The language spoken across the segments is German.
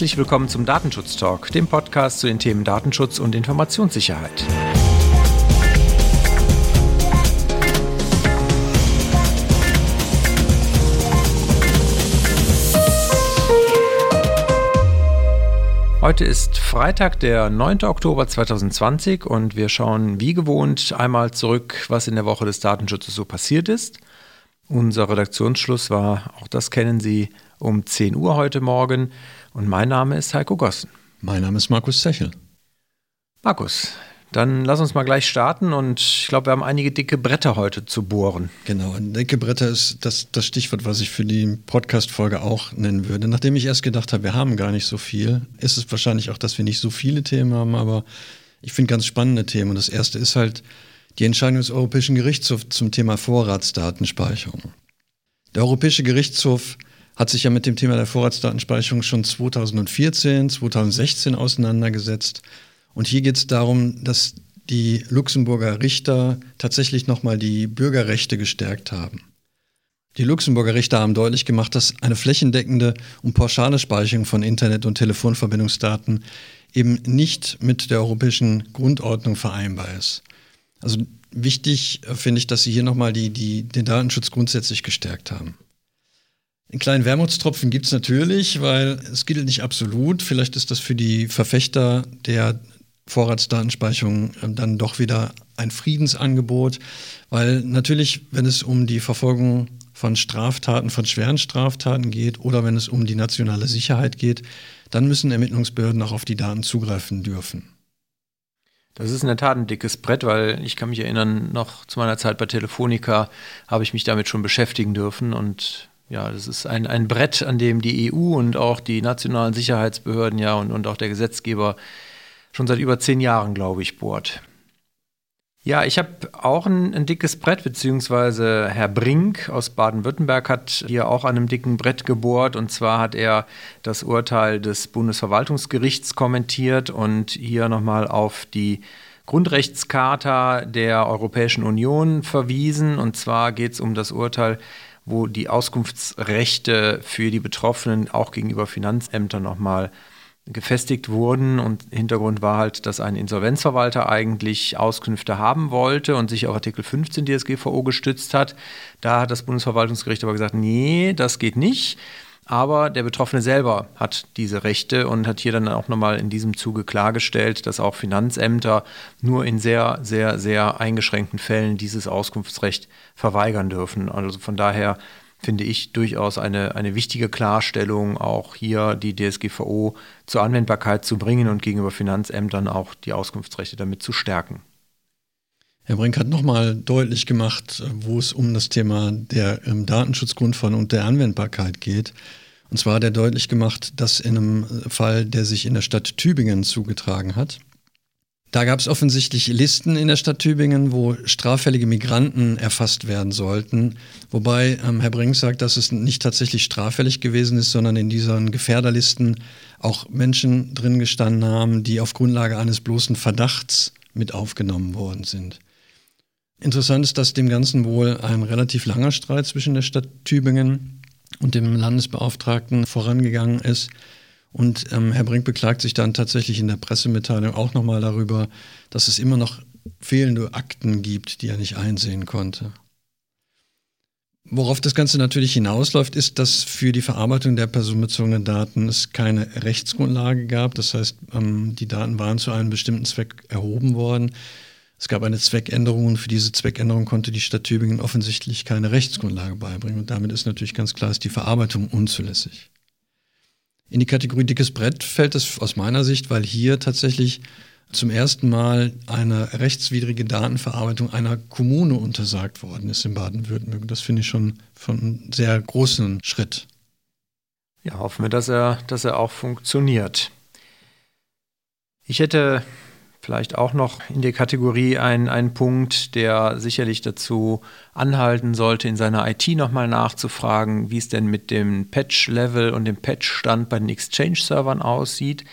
Herzlich willkommen zum Datenschutz Talk, dem Podcast zu den Themen Datenschutz und Informationssicherheit. Heute ist Freitag, der 9. Oktober 2020 und wir schauen wie gewohnt einmal zurück, was in der Woche des Datenschutzes so passiert ist. Unser Redaktionsschluss war, auch das kennen Sie, um 10 Uhr heute Morgen und mein Name ist Heiko Gossen. Mein Name ist Markus Zechel. Markus, dann lass uns mal gleich starten und ich glaube, wir haben einige dicke Bretter heute zu bohren. Genau, dicke Bretter ist das, das Stichwort, was ich für die Podcast-Folge auch nennen würde. Nachdem ich erst gedacht habe, wir haben gar nicht so viel, ist es wahrscheinlich auch, dass wir nicht so viele Themen haben, aber ich finde ganz spannende Themen. Und das erste ist halt die Entscheidung des Europäischen Gerichtshofs zum Thema Vorratsdatenspeicherung. Der Europäische Gerichtshof hat sich ja mit dem Thema der Vorratsdatenspeicherung schon 2014, 2016 auseinandergesetzt und hier geht es darum, dass die Luxemburger Richter tatsächlich nochmal die Bürgerrechte gestärkt haben. Die Luxemburger Richter haben deutlich gemacht, dass eine flächendeckende und pauschale Speicherung von Internet- und Telefonverbindungsdaten eben nicht mit der europäischen Grundordnung vereinbar ist. Also wichtig finde ich, dass Sie hier nochmal die, die, den Datenschutz grundsätzlich gestärkt haben. Einen kleinen Wermutstropfen gibt es natürlich, weil es gilt nicht absolut. Vielleicht ist das für die Verfechter der Vorratsdatenspeicherung äh, dann doch wieder ein Friedensangebot, weil natürlich, wenn es um die Verfolgung von Straftaten, von schweren Straftaten geht oder wenn es um die nationale Sicherheit geht, dann müssen Ermittlungsbehörden auch auf die Daten zugreifen dürfen. Das ist in der Tat ein dickes Brett, weil ich kann mich erinnern, noch zu meiner Zeit bei Telefonica habe ich mich damit schon beschäftigen dürfen und ja, das ist ein, ein Brett, an dem die EU und auch die nationalen Sicherheitsbehörden ja und, und auch der Gesetzgeber schon seit über zehn Jahren, glaube ich, bohrt. Ja, ich habe auch ein, ein, dickes Brett, beziehungsweise Herr Brink aus Baden-Württemberg hat hier auch an einem dicken Brett gebohrt. Und zwar hat er das Urteil des Bundesverwaltungsgerichts kommentiert und hier nochmal auf die Grundrechtscharta der Europäischen Union verwiesen. Und zwar geht es um das Urteil, wo die Auskunftsrechte für die Betroffenen auch gegenüber Finanzämtern nochmal gefestigt wurden. Und Hintergrund war halt, dass ein Insolvenzverwalter eigentlich Auskünfte haben wollte und sich auf Artikel 15 DSGVO gestützt hat. Da hat das Bundesverwaltungsgericht aber gesagt, nee, das geht nicht. Aber der Betroffene selber hat diese Rechte und hat hier dann auch nochmal in diesem Zuge klargestellt, dass auch Finanzämter nur in sehr, sehr, sehr eingeschränkten Fällen dieses Auskunftsrecht verweigern dürfen. Also von daher finde ich, durchaus eine, eine wichtige Klarstellung, auch hier die DSGVO zur Anwendbarkeit zu bringen und gegenüber Finanzämtern auch die Auskunftsrechte damit zu stärken. Herr Brink hat nochmal deutlich gemacht, wo es um das Thema der ähm, Datenschutzgrundverordnung und der Anwendbarkeit geht. Und zwar hat er deutlich gemacht, dass in einem Fall, der sich in der Stadt Tübingen zugetragen hat, da gab es offensichtlich Listen in der Stadt Tübingen, wo straffällige Migranten erfasst werden sollten. Wobei ähm, Herr Brink sagt, dass es nicht tatsächlich straffällig gewesen ist, sondern in diesen Gefährderlisten auch Menschen drin gestanden haben, die auf Grundlage eines bloßen Verdachts mit aufgenommen worden sind. Interessant ist, dass dem Ganzen wohl ein relativ langer Streit zwischen der Stadt Tübingen und dem Landesbeauftragten vorangegangen ist und ähm, Herr Brink beklagt sich dann tatsächlich in der Pressemitteilung auch nochmal darüber, dass es immer noch fehlende Akten gibt, die er nicht einsehen konnte. Worauf das Ganze natürlich hinausläuft, ist, dass für die Verarbeitung der personenbezogenen Daten es keine Rechtsgrundlage gab. Das heißt, ähm, die Daten waren zu einem bestimmten Zweck erhoben worden. Es gab eine Zweckänderung und für diese Zweckänderung konnte die Stadt Tübingen offensichtlich keine Rechtsgrundlage beibringen. Und damit ist natürlich ganz klar, ist die Verarbeitung unzulässig. In die Kategorie dickes Brett fällt es aus meiner Sicht, weil hier tatsächlich zum ersten Mal eine rechtswidrige Datenverarbeitung einer Kommune untersagt worden ist in Baden-Württemberg. Das finde ich schon von einem sehr großen Schritt. Ja, hoffen wir, dass er, dass er auch funktioniert. Ich hätte Vielleicht auch noch in der Kategorie ein, ein Punkt, der sicherlich dazu anhalten sollte, in seiner IT nochmal nachzufragen, wie es denn mit dem Patch-Level und dem Patch-Stand bei den Exchange-Servern aussieht.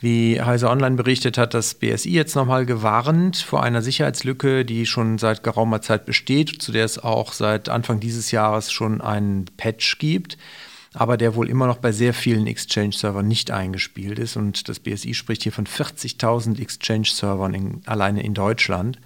Wie Heise Online berichtet hat, das BSI jetzt nochmal gewarnt vor einer Sicherheitslücke, die schon seit geraumer Zeit besteht, zu der es auch seit Anfang dieses Jahres schon einen Patch gibt. Aber der wohl immer noch bei sehr vielen Exchange-Servern nicht eingespielt ist. Und das BSI spricht hier von 40.000 Exchange-Servern in, alleine in Deutschland.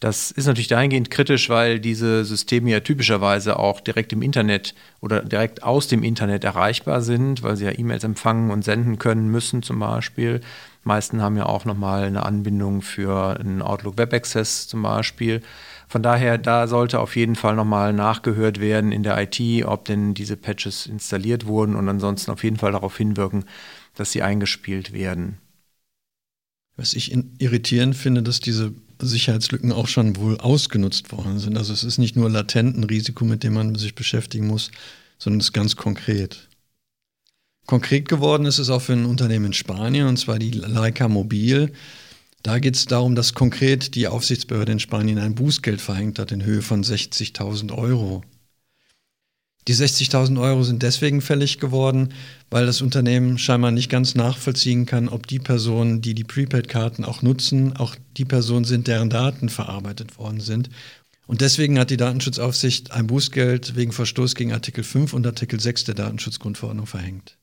Das ist natürlich dahingehend kritisch, weil diese Systeme ja typischerweise auch direkt im Internet oder direkt aus dem Internet erreichbar sind, weil sie ja E-Mails empfangen und senden können müssen zum Beispiel. Meisten haben ja auch nochmal eine Anbindung für einen Outlook Web Access zum Beispiel. Von daher, da sollte auf jeden Fall nochmal nachgehört werden in der IT, ob denn diese Patches installiert wurden und ansonsten auf jeden Fall darauf hinwirken, dass sie eingespielt werden. Was ich irritierend finde, dass diese Sicherheitslücken auch schon wohl ausgenutzt worden sind. Also es ist nicht nur latent ein Risiko, mit dem man sich beschäftigen muss, sondern es ist ganz konkret. Konkret geworden ist es auch für ein Unternehmen in Spanien, und zwar die Leica Mobil. Da geht es darum, dass konkret die Aufsichtsbehörde in Spanien ein Bußgeld verhängt hat in Höhe von 60.000 Euro. Die 60.000 Euro sind deswegen fällig geworden, weil das Unternehmen scheinbar nicht ganz nachvollziehen kann, ob die Personen, die die Prepaid-Karten auch nutzen, auch die Personen sind, deren Daten verarbeitet worden sind. Und deswegen hat die Datenschutzaufsicht ein Bußgeld wegen Verstoß gegen Artikel 5 und Artikel 6 der Datenschutzgrundverordnung verhängt.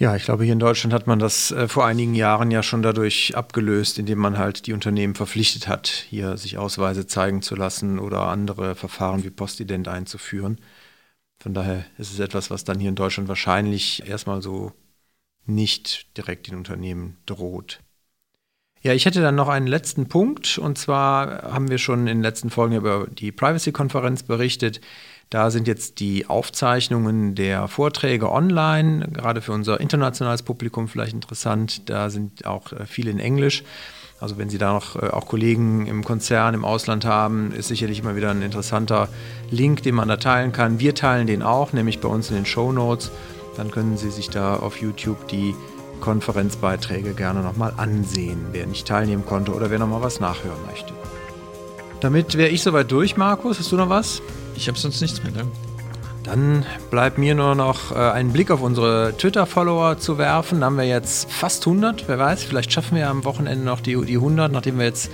Ja, ich glaube, hier in Deutschland hat man das äh, vor einigen Jahren ja schon dadurch abgelöst, indem man halt die Unternehmen verpflichtet hat, hier sich Ausweise zeigen zu lassen oder andere Verfahren wie Postident einzuführen. Von daher ist es etwas, was dann hier in Deutschland wahrscheinlich erstmal so nicht direkt den Unternehmen droht. Ja, ich hätte dann noch einen letzten Punkt und zwar haben wir schon in den letzten Folgen über die Privacy-Konferenz berichtet. Da sind jetzt die Aufzeichnungen der Vorträge online, gerade für unser internationales Publikum vielleicht interessant. Da sind auch äh, viele in Englisch. Also wenn Sie da noch äh, auch Kollegen im Konzern im Ausland haben, ist sicherlich immer wieder ein interessanter Link, den man da teilen kann. Wir teilen den auch, nämlich bei uns in den Show Notes. Dann können Sie sich da auf YouTube die Konferenzbeiträge gerne nochmal ansehen, wer nicht teilnehmen konnte oder wer nochmal was nachhören möchte. Damit wäre ich soweit durch, Markus. Hast du noch was? Ich habe sonst nichts mehr, danke. Dann bleibt mir nur noch äh, einen Blick auf unsere Twitter-Follower zu werfen. Da haben wir jetzt fast 100. Wer weiß, vielleicht schaffen wir am Wochenende noch die, die 100. Nachdem wir jetzt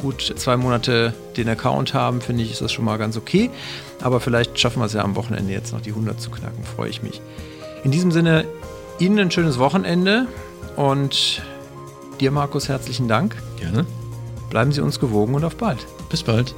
gut zwei Monate den Account haben, finde ich, ist das schon mal ganz okay. Aber vielleicht schaffen wir es ja am Wochenende jetzt noch die 100 zu knacken. Freue ich mich. In diesem Sinne, Ihnen ein schönes Wochenende und dir, Markus, herzlichen Dank. Gerne. Bleiben Sie uns gewogen und auf bald. Bis bald.